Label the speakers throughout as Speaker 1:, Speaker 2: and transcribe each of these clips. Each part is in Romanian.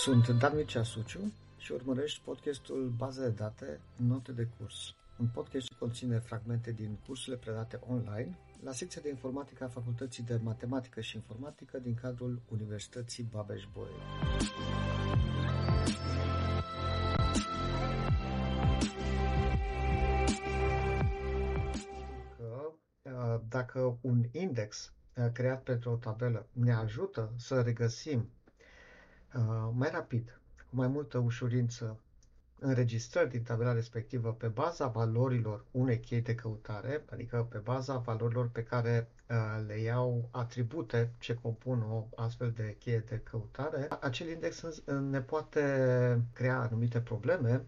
Speaker 1: Sunt Dan Mircea Suciu și urmărești podcastul Baze de date, note de curs. Un podcast ce conține fragmente din cursurile predate online la secția de informatică a Facultății de Matematică și Informatică din cadrul Universității Babeș-Bolyai. Că, dacă un index creat pentru o tabelă ne ajută să regăsim mai rapid, cu mai multă ușurință, înregistrări din tabela respectivă pe baza valorilor unei chei de căutare, adică pe baza valorilor pe care le iau atribute ce compun o astfel de cheie de căutare, acel index ne poate crea anumite probleme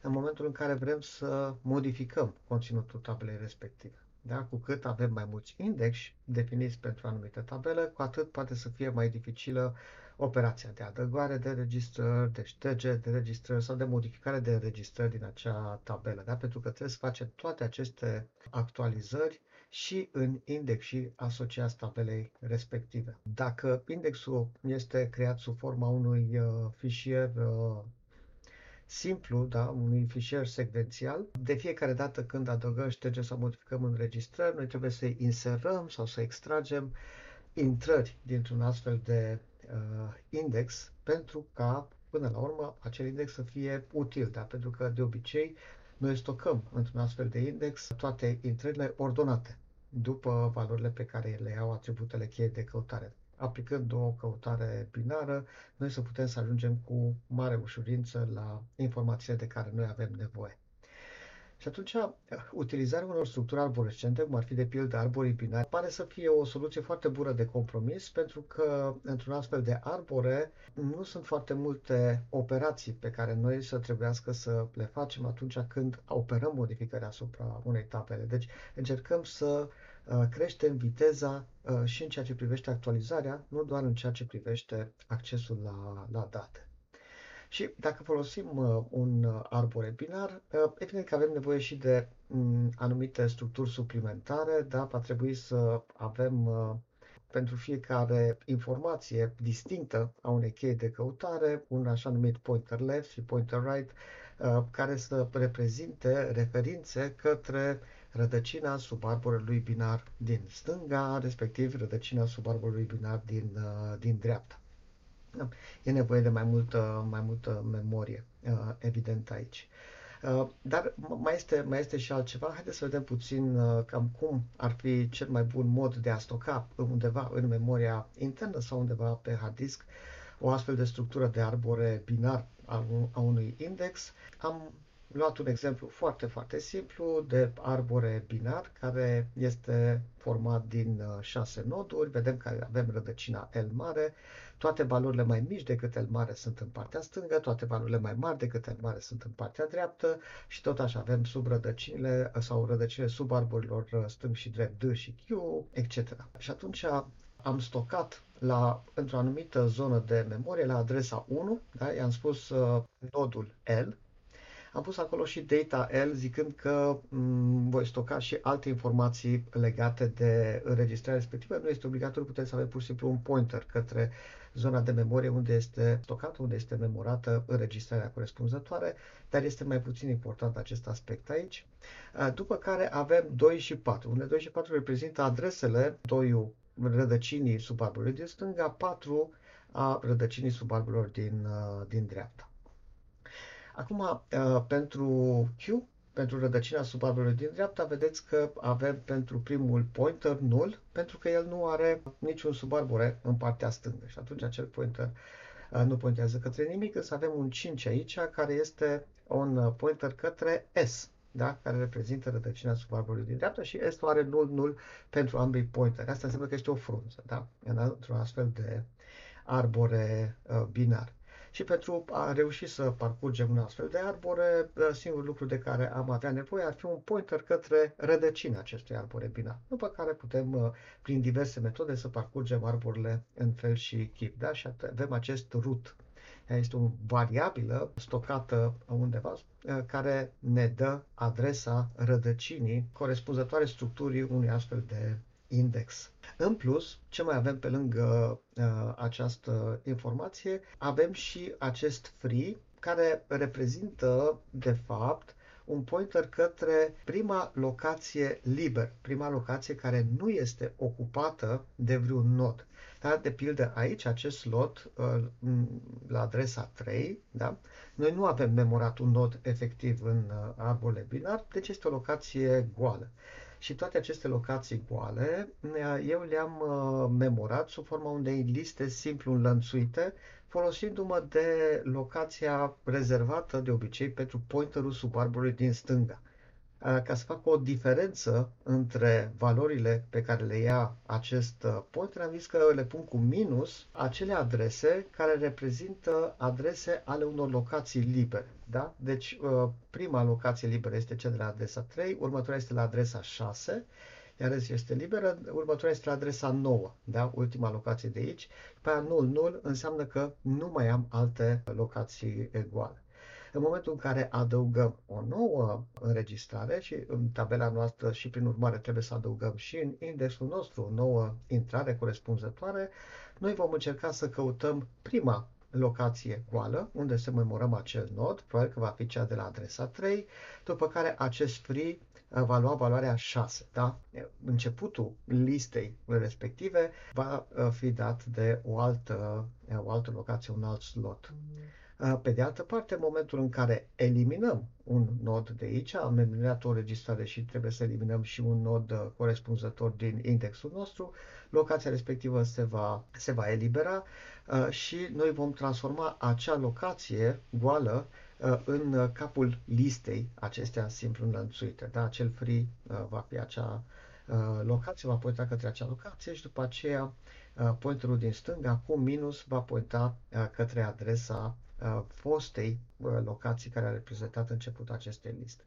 Speaker 1: în momentul în care vrem să modificăm conținutul tabelei respective. Da? Cu cât avem mai mulți index definiți pentru o anumită tabelă, cu atât poate să fie mai dificilă operația de adăugare de registrări, de ștergere de registrări sau de modificare de registrări din acea tabelă. Da? Pentru că trebuie să facem toate aceste actualizări și în index și asociați tabelei respective. Dacă indexul este creat sub forma unui uh, fișier uh, simplu, da, unui fișier secvențial. De fiecare dată când adăugăm, ștergem sau modificăm înregistrări, noi trebuie să inserăm sau să extragem intrări dintr-un astfel de uh, index pentru ca, până la urmă, acel index să fie util, da? pentru că, de obicei, noi stocăm într-un astfel de index toate intrările ordonate după valorile pe care le iau atributele cheie de căutare aplicând o căutare binară, noi să putem să ajungem cu mare ușurință la informațiile de care noi avem nevoie. Și atunci, utilizarea unor structuri arborescente, cum ar fi de pildă arborii binari, pare să fie o soluție foarte bună de compromis, pentru că într-un astfel de arbore nu sunt foarte multe operații pe care noi să trebuiască să le facem atunci când operăm modificări asupra unei tabele. Deci încercăm să Uh, creștem viteza uh, și în ceea ce privește actualizarea, nu doar în ceea ce privește accesul la, la date. Și dacă folosim uh, un arbore binar, evident că avem nevoie și de mm, anumite structuri suplimentare, da? va trebui să avem pentru fiecare informație distinctă a unei chei de căutare, un așa numit pointer left și pointer right, care să reprezinte referințe către rădăcina subarborelui binar din stânga, respectiv rădăcina subarborelui binar din, uh, din dreapta. Da. E nevoie de mai multă, mai multă memorie, uh, evident, aici. Uh, dar mai este, mai este și altceva. Haideți să vedem puțin cam cum ar fi cel mai bun mod de a stoca undeva în memoria internă sau undeva pe hard disk o astfel de structură de arbore binar a unui index. Am luat un exemplu foarte, foarte simplu de arbore binar care este format din uh, șase noduri. Vedem că avem rădăcina L mare, toate valorile mai mici decât L mare sunt în partea stângă, toate valorile mai mari decât L mare sunt în partea dreaptă și tot așa avem sub rădăcinile sau rădăcinile sub arborilor uh, stâng și drept D și Q, etc. Și atunci am stocat la, într-o anumită zonă de memorie la adresa 1, da? i-am spus uh, nodul L, am pus acolo și data L zicând că m- mm, voi stoca și alte informații legate de înregistrarea respectivă. Nu este obligatoriu, puteți să aveți pur și simplu un pointer către zona de memorie unde este stocată, unde este memorată înregistrarea corespunzătoare, dar este mai puțin important acest aspect aici. După care avem 2 și 4, unde 2 și 4 reprezintă adresele 2 rădăcinii subarborului din stânga, 4 a rădăcinii subarborilor din, din dreapta. Acum, uh, pentru Q, pentru rădăcina subarborului din dreapta, vedeți că avem pentru primul pointer null, pentru că el nu are niciun subarbore în partea stângă și atunci acel pointer uh, nu pointează către nimic, însă avem un 5 aici, care este un uh, pointer către S, da? care reprezintă rădăcina subarborului din dreapta și S are 0, 0 pentru ambii pointeri. Asta înseamnă că este o frunză, da? într-un astfel de arbore uh, binar. Și pentru a reuși să parcurgem un astfel de arbore, singurul lucru de care am avea nevoie ar fi un pointer către rădăcina acestui arbore binar, după care putem, uh, prin diverse metode, să parcurgem arborele în fel și chip. Da? Și avem acest root. Este o variabilă stocată undeva uh, care ne dă adresa rădăcinii corespunzătoare structurii unui astfel de index. În plus, ce mai avem pe lângă uh, această informație? Avem și acest free care reprezintă, de fapt, un pointer către prima locație liber, prima locație care nu este ocupată de vreun nod. Da? De pildă, aici, acest slot, uh, la adresa 3, da? noi nu avem memorat un nod efectiv în uh, arbole binar, deci este o locație goală. Și toate aceste locații goale, uh, eu le-am memorat sub forma unei liste simplu înlănțuite, folosindu-mă de locația rezervată de obicei pentru pointerul sub arborul din stânga ca să fac o diferență între valorile pe care le ia acest uh, pointer, am zis că le pun cu minus acele adrese care reprezintă adrese ale unor locații libere. Da? Deci uh, prima locație liberă este cea de la adresa 3, următoarea este la adresa 6, iar este liberă, următoarea este la adresa 9, da? ultima locație de aici. Pe aia null, null înseamnă că nu mai am alte locații egoale. În momentul în care adăugăm o nouă înregistrare și în tabela noastră și prin urmare trebuie să adăugăm și în indexul nostru o nouă intrare corespunzătoare, noi vom încerca să căutăm prima locație goală, unde să memorăm acel nod, probabil că va fi cea de la adresa 3, după care acest free uh, va lua valoarea 6. Da? Începutul listei respective va uh, fi dat de o altă, uh, o altă locație, un alt slot. Mm. Pe de altă parte, în momentul în care eliminăm un nod de aici, am eliminat o registrare și trebuie să eliminăm și un nod uh, corespunzător din indexul nostru, locația respectivă se va, se va elibera uh, și noi vom transforma acea locație goală uh, în capul listei acestea simplu înlănțuite. Da? Acel free va fi acea locație, va pointa către acea locație și după aceea pointerul din stânga cu minus va pointa către adresa Uh, fostei uh, locații care a reprezentat începutul acestei liste.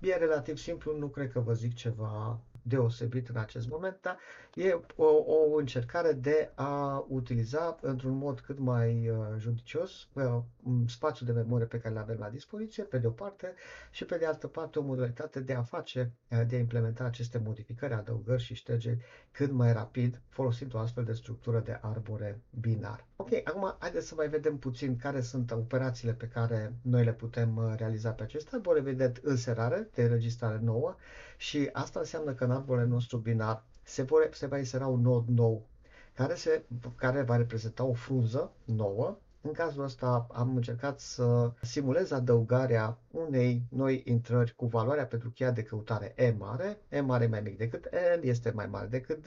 Speaker 1: E relativ simplu, nu cred că vă zic ceva deosebit în acest moment, dar e o, o încercare de a utiliza într-un mod cât mai uh, judicios uh, spațiul de memorie pe care le avem la dispoziție, pe de o parte, și pe de altă parte o modalitate de a face, uh, de a implementa aceste modificări, adăugări și ștergeri cât mai rapid, folosind o astfel de structură de arbore binar. Ok, acum haideți să mai vedem puțin care sunt operațiile pe care noi le putem uh, realiza pe acest arbore. Evident, înserare de înregistrare nouă și asta înseamnă că în arborele nostru binar se, vor, se va insera un nod nou care, se, care va reprezenta o frunză nouă. În cazul ăsta am încercat să simulez adăugarea unei noi intrări cu valoarea pentru cheia de căutare E mare. E mare e mai mic decât N, este mai mare decât D,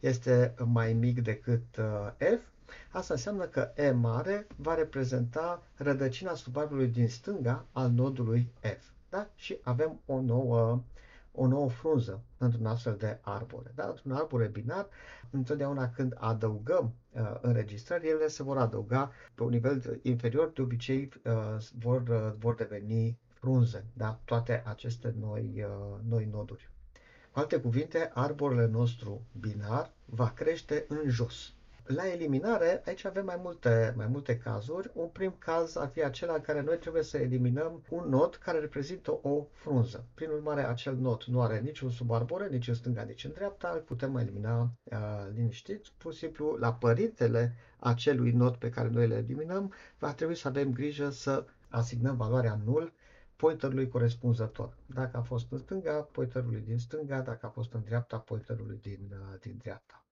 Speaker 1: este mai mic decât uh, F. Asta înseamnă că E mare va reprezenta rădăcina subarbului din stânga al nodului F. Da? Și avem o nouă o nouă frunză într-un astfel de arbore. Da? Într-un arbore binar, întotdeauna când adăugăm uh, înregistrări, ele se vor adăuga pe un nivel inferior, de obicei uh, vor, uh, vor deveni frunze, da? toate aceste noi, uh, noi noduri. Cu alte cuvinte, arborele nostru binar va crește în jos. La eliminare, aici avem mai multe, mai multe cazuri. Un prim caz ar fi acela în care noi trebuie să eliminăm un nod care reprezintă o frunză. Prin urmare, acel nod nu are niciun subarbore, nici în stânga, nici în dreapta, îl putem elimina uh, liniștit. Pur și simplu, la părintele acelui nod pe care noi le eliminăm, va trebui să avem grijă să asignăm valoarea nul pointerului corespunzător. Dacă a fost în stânga, pointerului din stânga, dacă a fost în dreapta, pointerului din, uh, din dreapta.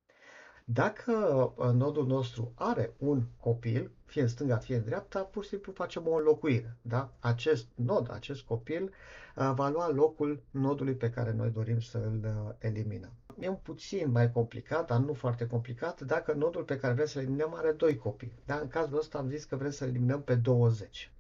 Speaker 1: Dacă uh, nodul nostru are un copil, fie în stânga, fie în dreapta, pur și simplu facem o înlocuire. Da? Acest nod, acest copil, uh, va lua locul nodului pe care noi dorim să îl uh, eliminăm. E un puțin mai complicat, dar nu foarte complicat, dacă nodul pe care vrem să-l eliminăm are doi copii. Da? În cazul ăsta am zis că vrem să eliminăm pe 20.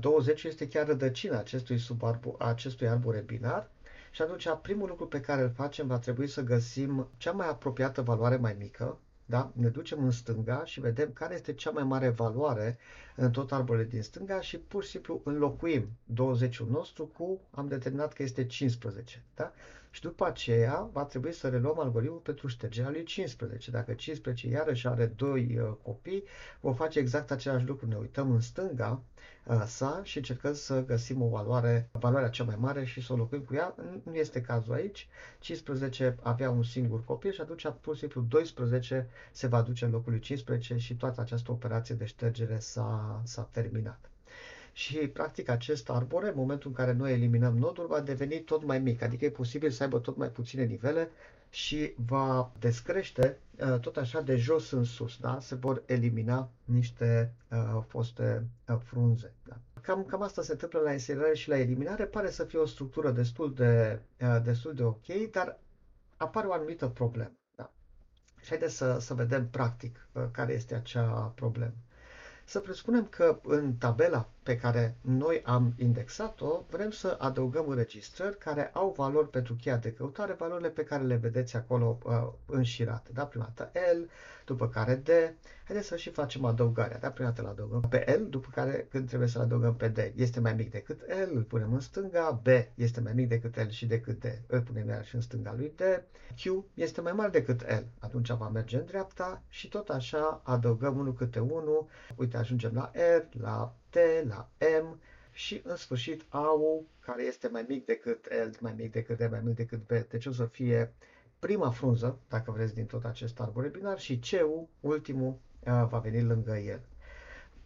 Speaker 1: 20 este chiar rădăcina acestui, subarbu- acestui arbore binar și atunci primul lucru pe care îl facem va trebui să găsim cea mai apropiată valoare mai mică, da? Ne ducem în stânga și vedem care este cea mai mare valoare în tot arborele din stânga și pur și simplu înlocuim 20-ul nostru cu, am determinat că este 15. Da? Și după aceea va trebui să reluăm algoritmul pentru ștergerea lui 15. Dacă 15 iarăși are 2 uh, copii, vom face exact același lucru. Ne uităm în stânga uh, sa și încercăm să găsim o valoare, valoarea cea mai mare și să o locuim cu ea. Nu este cazul aici. 15 avea un singur copil și atunci pur și simplu 12 se va duce în locul lui 15 și toată această operație de ștergere s-a, s-a terminat și practic acest arbore, în momentul în care noi eliminăm nodul, va deveni tot mai mic, adică e posibil să aibă tot mai puține nivele și va descrește uh, tot așa de jos în sus, da? se vor elimina niște uh, foste uh, frunze. Da? Cam, cam asta se întâmplă la inserare și la eliminare, pare să fie o structură destul de, uh, destul de ok, dar apare o anumită problemă. Da? Și haideți să, să vedem practic uh, care este acea problemă. Să presupunem că în tabela pe care noi am indexat-o, vrem să adăugăm înregistrări care au valori pentru cheia de căutare, valorile pe care le vedeți acolo uh, înșirate. Da? Prima dată L, după care D. Haideți să și facem adăugarea. Da? Prima dată îl adăugăm pe L, după care când trebuie să-l adăugăm pe D, este mai mic decât L, îl punem în stânga, B este mai mic decât L și decât D, îl punem iar și în stânga lui D, Q este mai mare decât L, atunci va merge în dreapta și tot așa adăugăm unul câte unul. Uite, ajungem la R, la T, la M și în sfârșit AU, care este mai mic decât L, mai mic decât D, mai mic decât B. Deci o să fie prima frunză, dacă vreți, din tot acest arbore binar și C-ul, ultimul, va veni lângă el.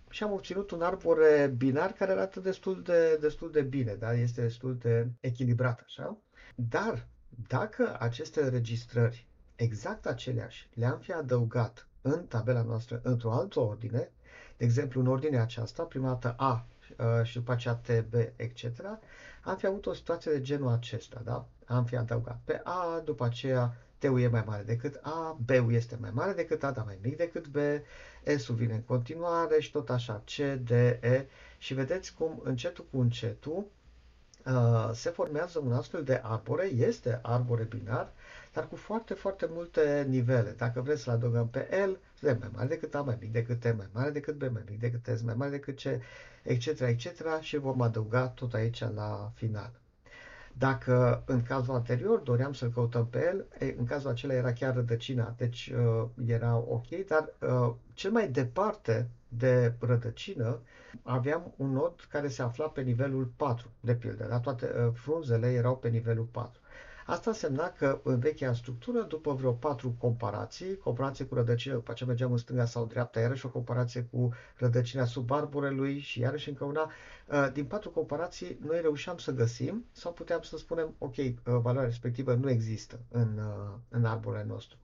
Speaker 1: Și am obținut un arbore binar care arată destul de, destul de bine, da? este destul de echilibrat, așa. Dar dacă aceste înregistrări exact aceleași le-am fi adăugat în tabela noastră într-o altă ordine, de exemplu în ordinea aceasta, prima dată A uh, și după aceea T, B, etc., am fi avut o situație de genul acesta, da? Am fi adăugat pe A, după aceea T-ul e mai mare decât A, B-ul este mai mare decât A, dar mai mic decât B, S-ul vine în continuare și tot așa, C, D, E și vedeți cum încetul cu încetul uh, se formează un astfel de arbore, este arbore binar, dar cu foarte, foarte multe nivele. Dacă vreți să-l adăugăm pe L, D mai mare decât A, mai mic decât T, mai mare decât B, mai mic decât S, mai mare decât C, etc., etc. și vom adăuga tot aici la final. Dacă în cazul anterior doream să-l căutăm pe el, în cazul acela era chiar rădăcina, deci uh, era ok, dar uh, cel mai departe de rădăcină aveam un nod care se afla pe nivelul 4, de pildă, dar toate uh, frunzele erau pe nivelul 4. Asta însemna că în vechea structură, după vreo patru comparații, comparație cu rădăcină, după ce mergeam în stânga sau dreapta, iarăși o comparație cu rădăcina sub arborelui și iarăși încă una, uh, din patru comparații noi reușeam să găsim sau puteam să spunem, ok, uh, valoarea respectivă nu există în, uh, în arborele nostru.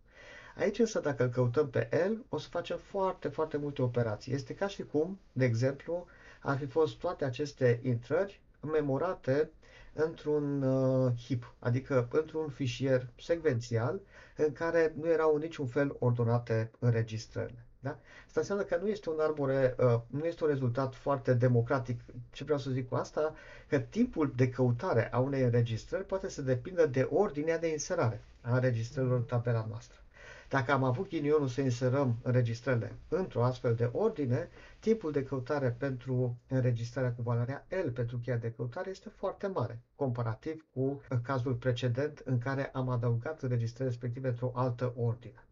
Speaker 1: Aici însă, dacă îl căutăm pe el, o să facem foarte, foarte multe operații. Este ca și cum, de exemplu, ar fi fost toate aceste intrări memorate într-un uh, hip, adică într-un fișier secvențial în care nu erau în niciun fel ordonate înregistrările. Da? Asta înseamnă că nu este un arbore, uh, nu este un rezultat foarte democratic. Ce vreau să zic cu asta? Că timpul de căutare a unei înregistrări poate să depindă de ordinea de inserare a înregistrărilor în tabela noastră. Dacă am avut ghinionul să inserăm înregistrările într-o astfel de ordine, timpul de căutare pentru înregistrarea cu valoarea L pentru cheia de căutare este foarte mare, comparativ cu cazul precedent în care am adăugat înregistrările respective într-o altă ordine.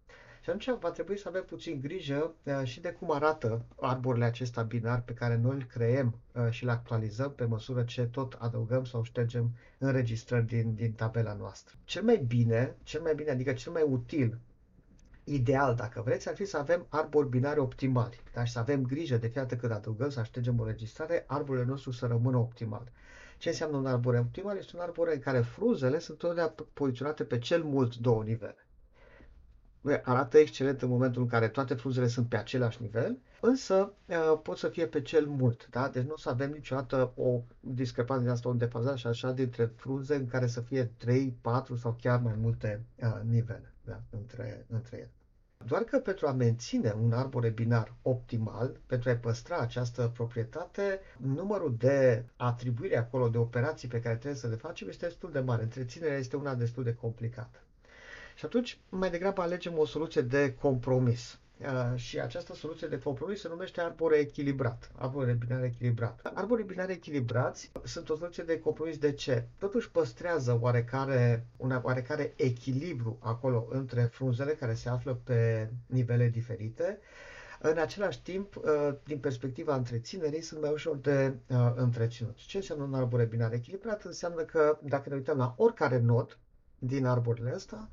Speaker 1: Și atunci va trebui să avem puțin grijă uh, și de cum arată arborele acesta binar pe care noi îl creăm uh, și îl actualizăm pe măsură ce tot adăugăm sau ștergem înregistrări din, din tabela noastră. Cel mai bine, cel mai bine, adică cel mai util ideal, dacă vreți, ar fi să avem arbori binare optimali. Da? Și să avem grijă de fiecare când adăugăm, să aștegem o registrare, arborele nostru să rămână optimal. Ce înseamnă un arbore optimal? Este un arbore în care frunzele sunt totdeauna poziționate pe cel mult două nivele. Arată excelent în momentul în care toate frunzele sunt pe același nivel, însă pot să fie pe cel mult. Da? Deci nu o să avem niciodată o discrepanță din asta, un defazaj așa dintre frunze în care să fie 3, 4 sau chiar mai multe uh, nivele da? între, între ele. Doar că pentru a menține un arbore binar optimal, pentru a păstra această proprietate, numărul de atribuire acolo, de operații pe care trebuie să le facem este destul de mare. Întreținerea este una destul de complicată. Și atunci, mai degrabă alegem o soluție de compromis. Și această soluție de compromis se numește arbore echilibrat, arbore binar echilibrat. Arbore binare echilibrați sunt o soluție de compromis de ce? Totuși păstrează oarecare, un oarecare echilibru acolo între frunzele care se află pe nivele diferite, în același timp, uh, din perspectiva întreținerii, sunt mai ușor de uh, întreținut. Ce înseamnă un arbore binar echilibrat? Înseamnă că dacă ne uităm la oricare nod din arborele ăsta,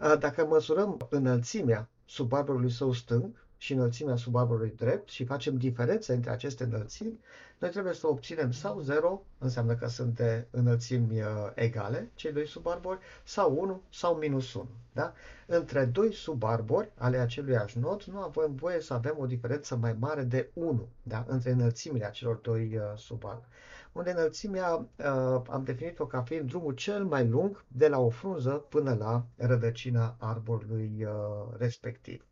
Speaker 1: uh, dacă măsurăm înălțimea sub arborului său stâng și înălțimea sub arborului drept și facem diferența între aceste înălțimi, noi trebuie să obținem sau 0, înseamnă că sunt de înălțimi egale, cei doi subarbori, sau 1 sau minus 1. Da? Între doi subarbori ale aceluiași nod nu avem voie să avem o diferență mai mare de 1 da? între înălțimile acelor doi uh, subarbori. Unde înălțimea uh, am definit-o ca fiind drumul cel mai lung de la o frunză până la rădăcina arborului uh, respectiv.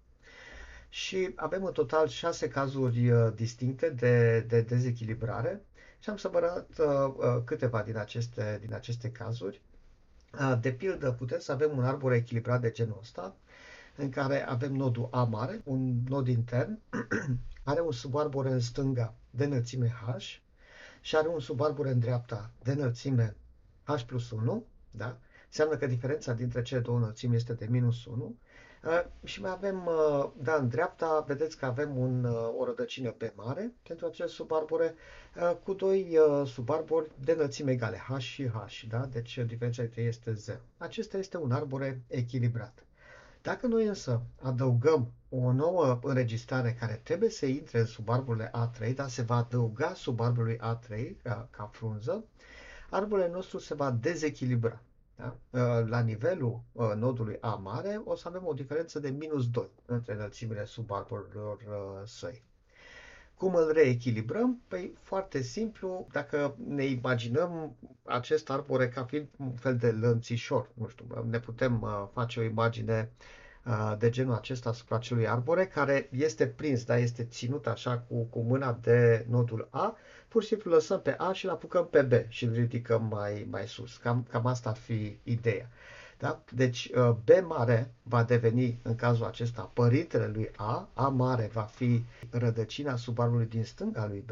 Speaker 1: Și avem în total șase cazuri uh, distincte de, de dezechilibrare și am să vă arăt uh, uh câteva din aceste, din aceste cazuri. De pildă, putem să avem un arbore echilibrat de genul ăsta, în care avem nodul A mare, un nod intern, are un subarbore în stânga de înălțime H și are un subarbore în dreapta de înălțime H plus 1, da? Înseamnă că diferența dintre cele două înălțimi este de minus 1 Uh, și mai avem, uh, da, în dreapta, vedeți că avem un, uh, o rădăcină pe mare pentru acest subarbore cu doi subarbori de înălțime egale, H și H, da? deci diferența între ei este 0. Acesta este un arbore echilibrat. Dacă noi însă adăugăm o nouă înregistrare care trebuie să intre în subarborele A3, dar se va adăuga subarborului A3 ca, ca frunză, arborele nostru se va dezechilibra. Da? Uh, la nivelul uh, nodului A mare o să avem o diferență de minus 2 între înălțimile subarborilor uh, săi. Cum îl reechilibrăm? Păi foarte simplu, dacă ne imaginăm acest arbore ca fiind un fel de lănțișor, nu știu, ne putem face o imagine de genul acesta asupra acelui arbore care este prins, dar este ținut așa cu, cu mâna de nodul A pur și simplu lăsăm pe A și îl apucăm pe B și îl ridicăm mai, mai sus. Cam, cam asta ar fi ideea. Da? Deci uh, B mare va deveni în cazul acesta părintele lui A, A mare va fi rădăcina subarului din stânga lui B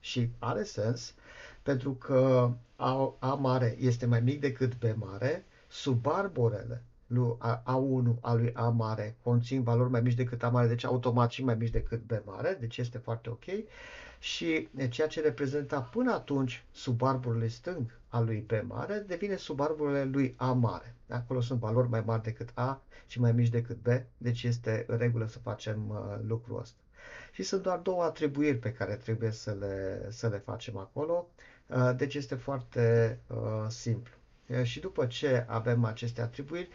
Speaker 1: și are sens pentru că A, A mare este mai mic decât B mare, subarborele lui A1 a lui A mare conțin valori mai mici decât A mare, deci automat și mai mici decât B mare, deci este foarte ok. Și ceea ce reprezenta până atunci subarborele stâng al lui B mare devine subarborele lui A mare. Acolo sunt valori mai mari decât A și mai mici decât B, deci este în regulă să facem uh, lucrul ăsta. Și sunt doar două atribuiri pe care trebuie să le, să le facem acolo, uh, deci este foarte uh, simplu. Uh, și după ce avem aceste atribuiri,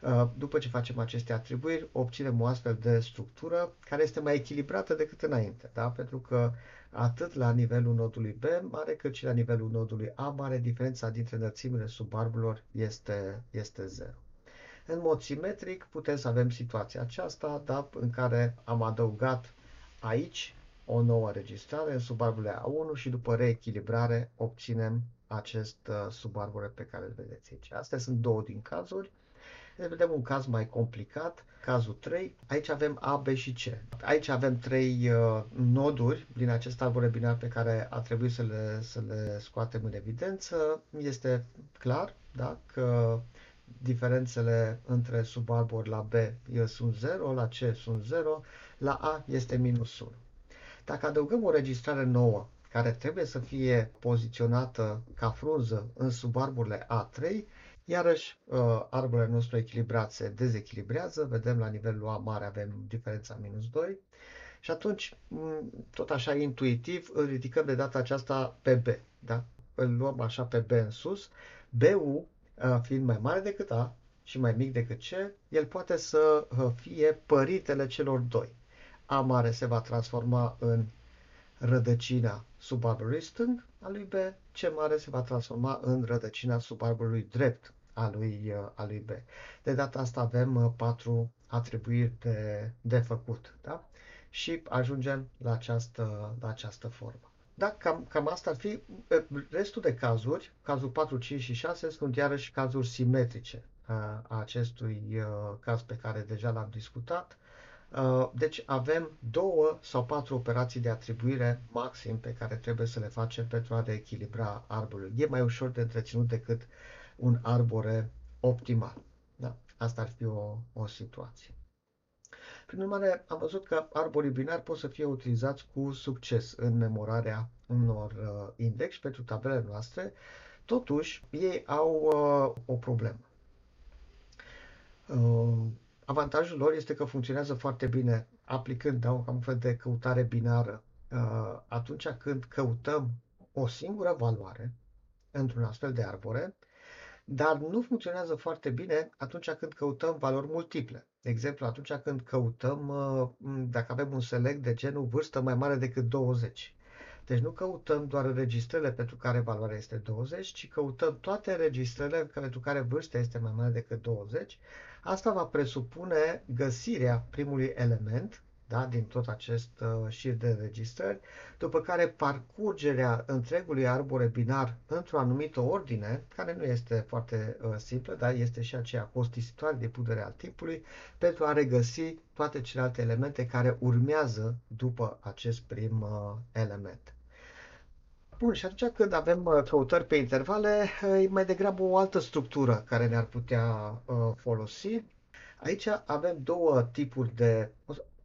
Speaker 1: uh, după ce facem aceste atribuiri, obținem o astfel de structură care este mai echilibrată decât înainte, da? pentru că atât la nivelul nodului B mare, cât și la nivelul nodului A mare, diferența dintre înălțimile subarburilor este, este 0. În mod simetric putem să avem situația aceasta, da, în care am adăugat aici o nouă înregistrare în subarburile A1 și după reechilibrare obținem acest uh, subarbure pe care îl vedeți aici. Astea sunt două din cazuri. Deci vedem un caz mai complicat, cazul 3. Aici avem A, B și C. Aici avem trei uh, noduri din acest arbore binar pe care a trebuit să le, să le scoatem în evidență. Este clar da, că diferențele între subarbori la B sunt 0, la C sunt 0, la A este minus 1. Dacă adăugăm o registrare nouă care trebuie să fie poziționată ca frunză în subarburile A3, Iarăși, uh, arborele nostru echilibrat se dezechilibrează, vedem la nivelul A mare avem diferența minus 2 și atunci, tot așa intuitiv, îl ridicăm de data aceasta pe B. Da? Îl luăm așa pe B în sus. BU, uh, fiind mai mare decât A și mai mic decât C, el poate să uh, fie păritele celor doi. A mare se va transforma în rădăcina subarborului stâng a lui B, C mare se va transforma în rădăcina subarborului drept a lui, a lui B. De data asta avem uh, patru atribuiri de, de făcut. Da? Și ajungem la această, la această formă. Da, cam, cam asta ar fi. Uh, restul de cazuri, cazul 4, 5 și 6, sunt iarăși cazuri simetrice a, a acestui uh, caz pe care deja l-am discutat. Uh, deci avem două sau patru operații de atribuire maxim pe care trebuie să le facem pentru a reechilibra arborul. E mai ușor de întreținut decât un arbore optimal. Da? Asta ar fi o, o situație. Prin urmare, am văzut că arborii binari pot să fie utilizați cu succes în memorarea unor uh, index pentru tabelele noastre, totuși ei au uh, o problemă. Uh, avantajul lor este că funcționează foarte bine aplicând da, un fel de căutare binară uh, atunci când căutăm o singură valoare într-un astfel de arbore, dar nu funcționează foarte bine atunci când căutăm valori multiple. De exemplu, atunci când căutăm, uh, dacă avem un select de genul vârstă mai mare decât 20. Deci nu căutăm doar înregistrările pentru care valoarea este 20, ci căutăm toate înregistrările pentru care vârsta este mai mare decât 20. Asta va presupune găsirea primului element da, din tot acest uh, șir de înregistrări, după care parcurgerea întregului arbore binar într-o anumită ordine, care nu este foarte uh, simplă, dar este și aceea costisitoare de punere al timpului, pentru a regăsi toate celelalte elemente care urmează după acest prim uh, element. Bun, și atunci când avem uh, căutări pe intervale, uh, e mai degrabă o altă structură care ne-ar putea uh, folosi. Aici avem două tipuri de,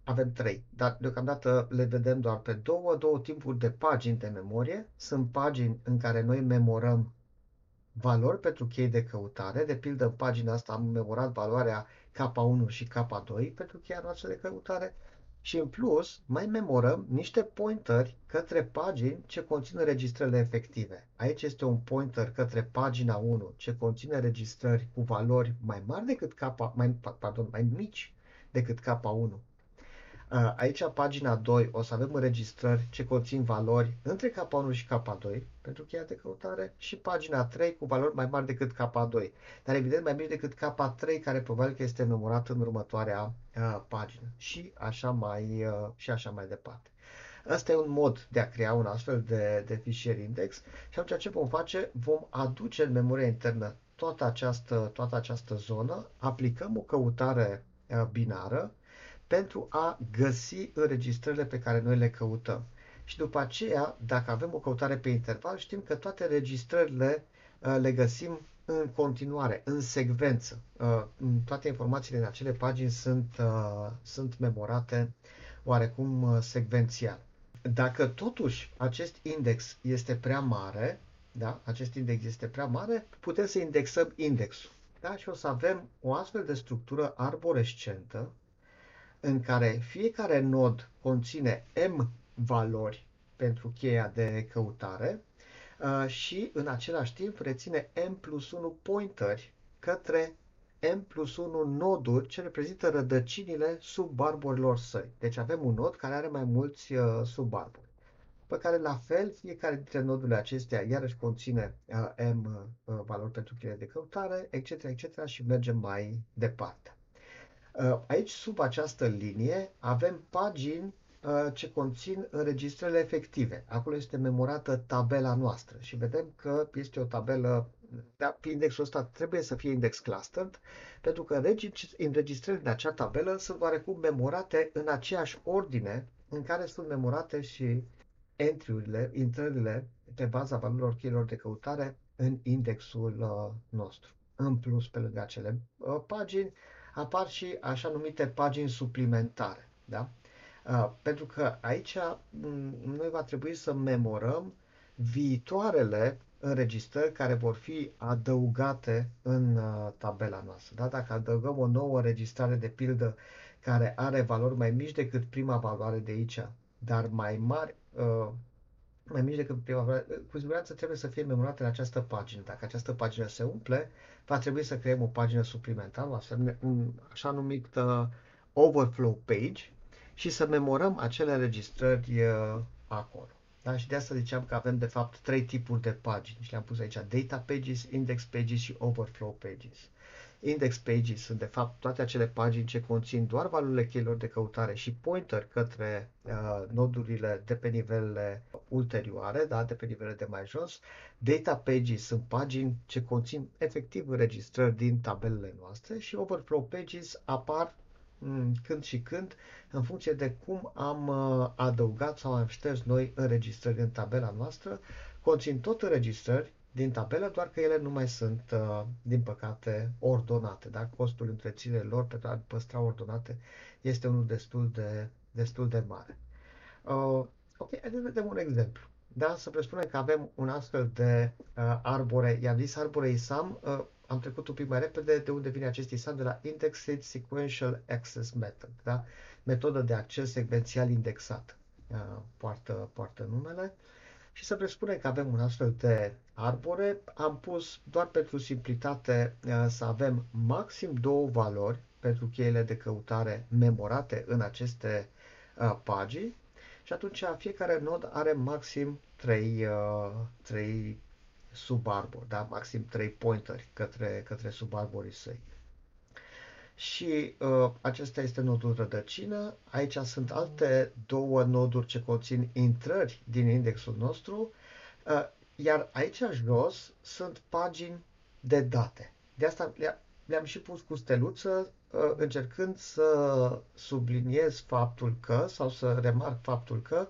Speaker 1: avem trei, dar deocamdată le vedem doar pe două, două tipuri de pagini de memorie. Sunt pagini în care noi memorăm valori pentru chei de căutare. De pildă, în pagina asta am memorat valoarea K1 și K2 pentru cheia noastră de căutare și în plus mai memorăm niște pointeri către pagini ce conțin registrările efective. Aici este un pointer către pagina 1 ce conține registrări cu valori mai mari decât K, mai, pardon, mai mici decât K1 Aici, pagina 2, o să avem înregistrări ce conțin valori între K1 și K2 pentru cheia de căutare și pagina 3 cu valori mai mari decât K2, dar evident mai mici decât K3 care probabil că este memorat în următoarea uh, pagină și așa mai, uh, și așa mai departe. Asta e un mod de a crea un astfel de, de fișier index și atunci ce vom face? Vom aduce în memoria internă toată această, toată această zonă, aplicăm o căutare uh, binară pentru a găsi înregistrările pe care noi le căutăm. Și după aceea, dacă avem o căutare pe interval, știm că toate registrările uh, le găsim în continuare, în secvență. Uh, toate informațiile în acele pagini sunt, uh, sunt memorate oarecum secvențial. Dacă totuși acest index este prea mare, da, acest index este prea mare, putem să indexăm indexul. Da? Și o să avem o astfel de structură arborescentă în care fiecare nod conține m valori pentru cheia de căutare uh, și în același timp reține m plus 1 pointeri către m plus 1 noduri ce reprezintă rădăcinile subarborilor săi. Deci avem un nod care are mai mulți uh, subarbori, pe care la fel fiecare dintre nodurile acestea iarăși conține uh, m valori pentru cheia de căutare, etc., etc. și mergem mai departe. Uh, aici, sub această linie, avem pagini uh, ce conțin înregistrările efective. Acolo este memorată tabela noastră și vedem că este o tabelă, da, pe indexul ăsta trebuie să fie index clustered, pentru că înregistrările din acea tabelă sunt oarecum memorate în aceeași ordine în care sunt memorate și entry-urile, intrările pe baza valorilor cheilor de căutare în indexul uh, nostru. În plus, pe lângă acele uh, pagini, apar și așa numite pagini suplimentare. Da? Uh, pentru că aici mm, noi va trebui să memorăm viitoarele înregistrări care vor fi adăugate în uh, tabela noastră. Da? Dacă adăugăm o nouă înregistrare de pildă care are valori mai mici decât prima valoare de aici, dar mai mari, uh, mai mici decât prima valoare, cu siguranță trebuie să fie memorate în această pagină. Dacă această pagină se umple, va trebui să creăm o pagină suplimentară, un așa numit uh, overflow page și să memorăm acele înregistrări uh, acolo. Da? Și de asta ziceam că avem de fapt trei tipuri de pagini și le-am pus aici data pages, index pages și overflow pages. Index pages sunt de fapt toate acele pagini ce conțin doar valorile cheilor de căutare și pointer către uh, nodurile de pe nivelele ulterioare, da, de pe nivelele de mai jos. Data pages sunt pagini ce conțin efectiv înregistrări din tabelele noastre și overflow pages apar mm, când și când, în funcție de cum am uh, adăugat sau am șters noi înregistrări în tabela noastră. Conțin tot înregistrări din tabelă, doar că ele nu mai sunt, uh, din păcate, ordonate. Da? Costul întreținerii lor pentru a păstra ordonate este unul destul de, destul de mare. Uh, ok, haideți să vedem un exemplu. Da, să presupunem că avem un astfel de uh, arbore, i-am zis arbore ISAM, uh, am trecut un pic mai repede de unde vine acest ISAM, de la Indexed Sequential Access Method, da? metodă de acces secvențial indexat, uh, poartă, poartă numele. Și să presupunem că avem un astfel de arbore, am pus doar pentru simplitate uh, să avem maxim două valori pentru cheile de căutare memorate în aceste uh, pagini și atunci fiecare nod are maxim 3, uh, 3 subarbori, da? maxim 3 pointeri către, către subarborii săi. Și uh, acesta este nodul rădăcină. Aici sunt alte două noduri ce conțin intrări din indexul nostru, uh, iar aici jos sunt pagini de date. De asta le-am și pus cu steluță, uh, încercând să subliniez faptul că, sau să remarc faptul că,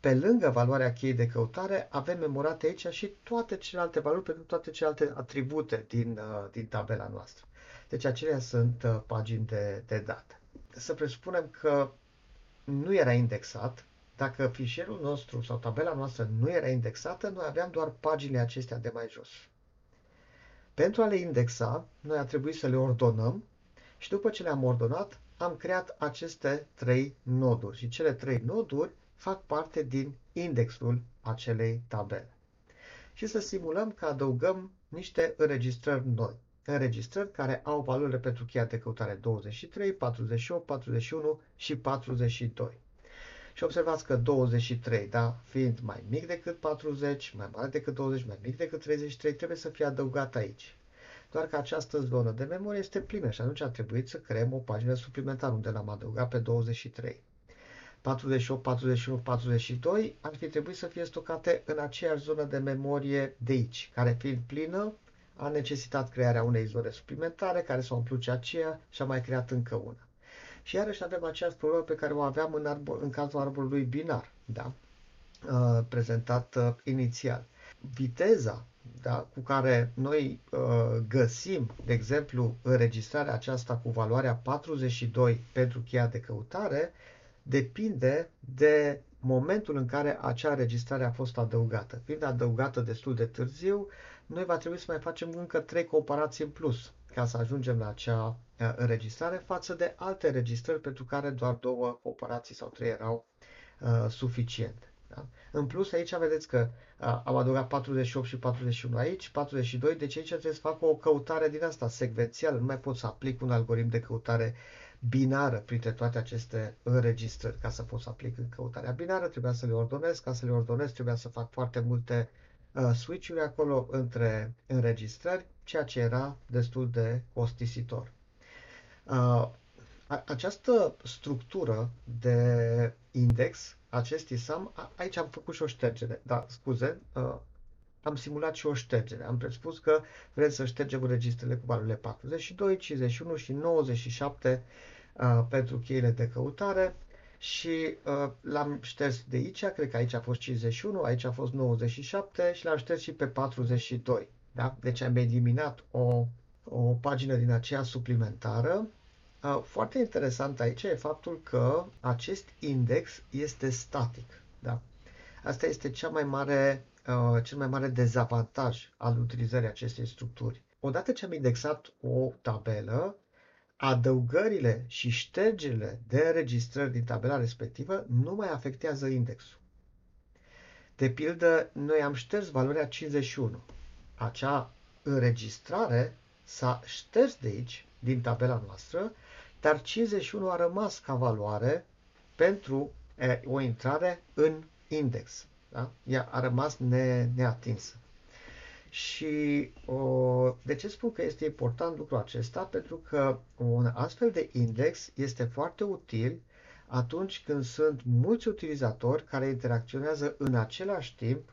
Speaker 1: pe lângă valoarea cheii de căutare, avem memorate aici și toate celelalte valori pentru toate celelalte atribute din, uh, din tabela noastră. Deci acelea sunt uh, pagini de, de date. Să presupunem că nu era indexat, dacă fișierul nostru sau tabela noastră nu era indexată, noi aveam doar paginile acestea de mai jos. Pentru a le indexa, noi a trebuit să le ordonăm și după ce le-am ordonat, am creat aceste trei noduri și cele trei noduri fac parte din indexul acelei tabele. Și să simulăm că adăugăm niște înregistrări noi. Înregistrări care au valorile pentru cheia de căutare 23, 48, 41 și 42. Și observați că 23, da, fiind mai mic decât 40, mai mare decât 20, mai mic decât 33, trebuie să fie adăugat aici. Doar că această zonă de memorie este plină și atunci a trebuit să creăm o pagină suplimentară unde l-am adăugat pe 23. 48, 41, 42 ar fi trebuit să fie stocate în aceeași zonă de memorie de aici, care fiind plină, a necesitat crearea unei zone suplimentare care să umplut și aceea și a mai creat încă una. Și iarăși avem aceeași problemă pe care o aveam în, arbor, în cazul arborului binar, da? uh, prezentat uh, inițial. Viteza da, cu care noi uh, găsim, de exemplu, înregistrarea aceasta cu valoarea 42 pentru cheia de căutare, depinde de momentul în care acea înregistrare a fost adăugată. Fiind adăugată destul de târziu, noi va trebui să mai facem încă trei comparații în plus ca să ajungem la acea înregistrare față de alte înregistrări pentru care doar două comparații sau trei erau uh, suficiente. Da? În plus, aici vedeți că uh, am adăugat 48 și 41 aici, 42, deci aici trebuie să fac o căutare din asta, secvențială. Nu mai pot să aplic un algoritm de căutare binară printre toate aceste înregistrări. Ca să pot să aplic în căutarea binară, trebuia să le ordonez. Ca să le ordonez, trebuia să fac foarte multe uh, switch-uri acolo între înregistrări, ceea ce era destul de costisitor. Uh, această structură de index, acest ISAM, aici am făcut și o ștergere, da, scuze, uh, am simulat și o ștergere. Am presupus că vrem să ștergem registrele cu valorile 42, 51 și 97 uh, pentru cheile de căutare și uh, l-am șters de aici, cred că aici a fost 51, aici a fost 97 și l-am șters și pe 42. Da? Deci am eliminat o, o pagină din aceea suplimentară. Uh, foarte interesant aici e faptul că acest index este static. Da? Asta este cea mai mare Uh, cel mai mare dezavantaj al utilizării acestei structuri. Odată ce am indexat o tabelă, adăugările și ștergerile de înregistrări din tabela respectivă nu mai afectează indexul. De pildă, noi am șters valoarea 51. Acea înregistrare s-a șters de aici, din tabela noastră, dar 51 a rămas ca valoare pentru o intrare în index. Da? Ea a rămas ne, neatinsă. Și o, de ce spun că este important lucrul acesta? Pentru că un astfel de index este foarte util atunci când sunt mulți utilizatori care interacționează în același timp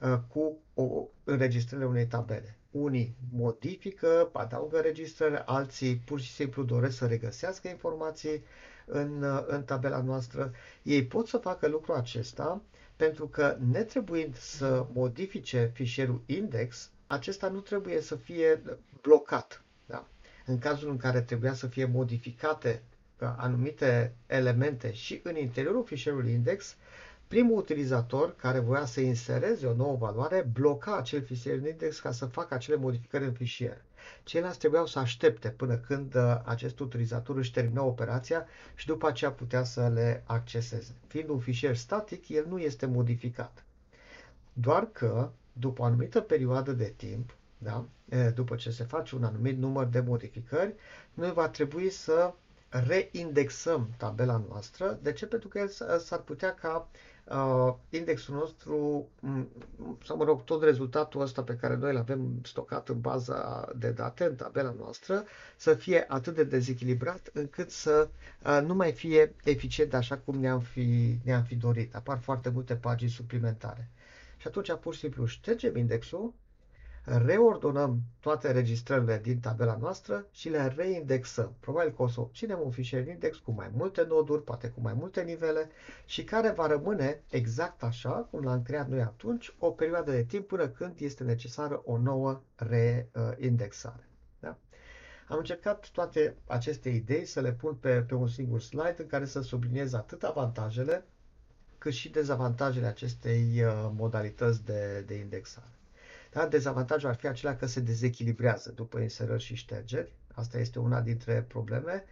Speaker 1: uh, cu o, înregistrările unei tabele. unii modifică, adaugă registrări, alții pur și simplu doresc să regăsească informații în, în tabela noastră. Ei pot să facă lucrul acesta pentru că netrăbuind să modifice fișierul index, acesta nu trebuie să fie blocat. Da? În cazul în care trebuia să fie modificate anumite elemente și în interiorul fișierului index, primul utilizator care voia să insereze o nouă valoare bloca acel fișier index ca să facă acele modificări în fișier. Ceilalți trebuiau să aștepte până când uh, acest utilizator își termină operația și după aceea putea să le acceseze. Fiind un fișier static, el nu este modificat. Doar că, după o anumită perioadă de timp, da, după ce se face un anumit număr de modificări, noi va trebui să reindexăm tabela noastră. De ce? Pentru că el s-ar putea ca uh, indexul nostru, sau mă rog, tot rezultatul ăsta pe care noi îl avem stocat în baza de date, în tabela noastră, să fie atât de dezechilibrat încât să uh, nu mai fie eficient așa cum ne-am fi, ne-am fi dorit. Apar foarte multe pagini suplimentare. Și atunci pur și simplu ștergem indexul, reordonăm toate registrările din tabela noastră și le reindexăm. Probabil că o să obținem un fișier index cu mai multe noduri, poate cu mai multe nivele și care va rămâne exact așa cum l-am creat noi atunci, o perioadă de timp până când este necesară o nouă reindexare. Da? Am încercat toate aceste idei să le pun pe, pe un singur slide în care să subliniez atât avantajele cât și dezavantajele acestei uh, modalități de, de indexare. Da? Dezavantajul ar fi acela că se dezechilibrează după inserări și ștergeri. Asta este una dintre probleme.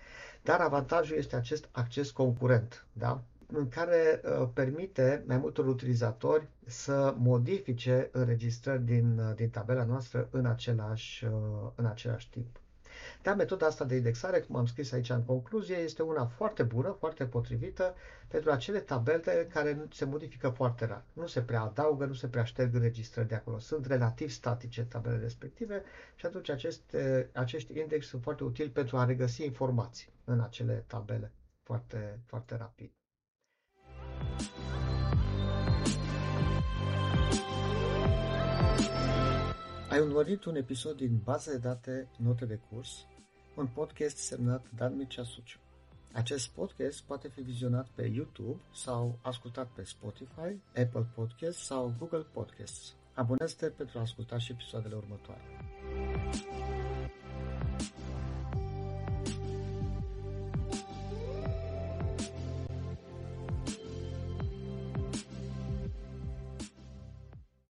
Speaker 1: Dar avantajul este acest acces concurent, da? în care uh, permite mai multor utilizatori să modifice înregistrări din, uh, din tabela noastră în același, uh, în același timp. Dar metoda asta de indexare, cum am scris aici în concluzie, este una foarte bună, foarte potrivită pentru acele tabele care se modifică foarte rar. Nu se prea adaugă, nu se prea șterg înregistrări de acolo. Sunt relativ statice tabele respective și atunci aceste, acești index sunt foarte utili pentru a regăsi informații în acele tabele foarte, foarte rapid. Ai urmărit un episod din baza de date Note de curs un podcast semnat Dan Mircea Suciu. Acest podcast poate fi vizionat pe YouTube sau ascultat pe Spotify, Apple Podcasts sau Google Podcasts. Abonează-te pentru a asculta și episoadele următoare.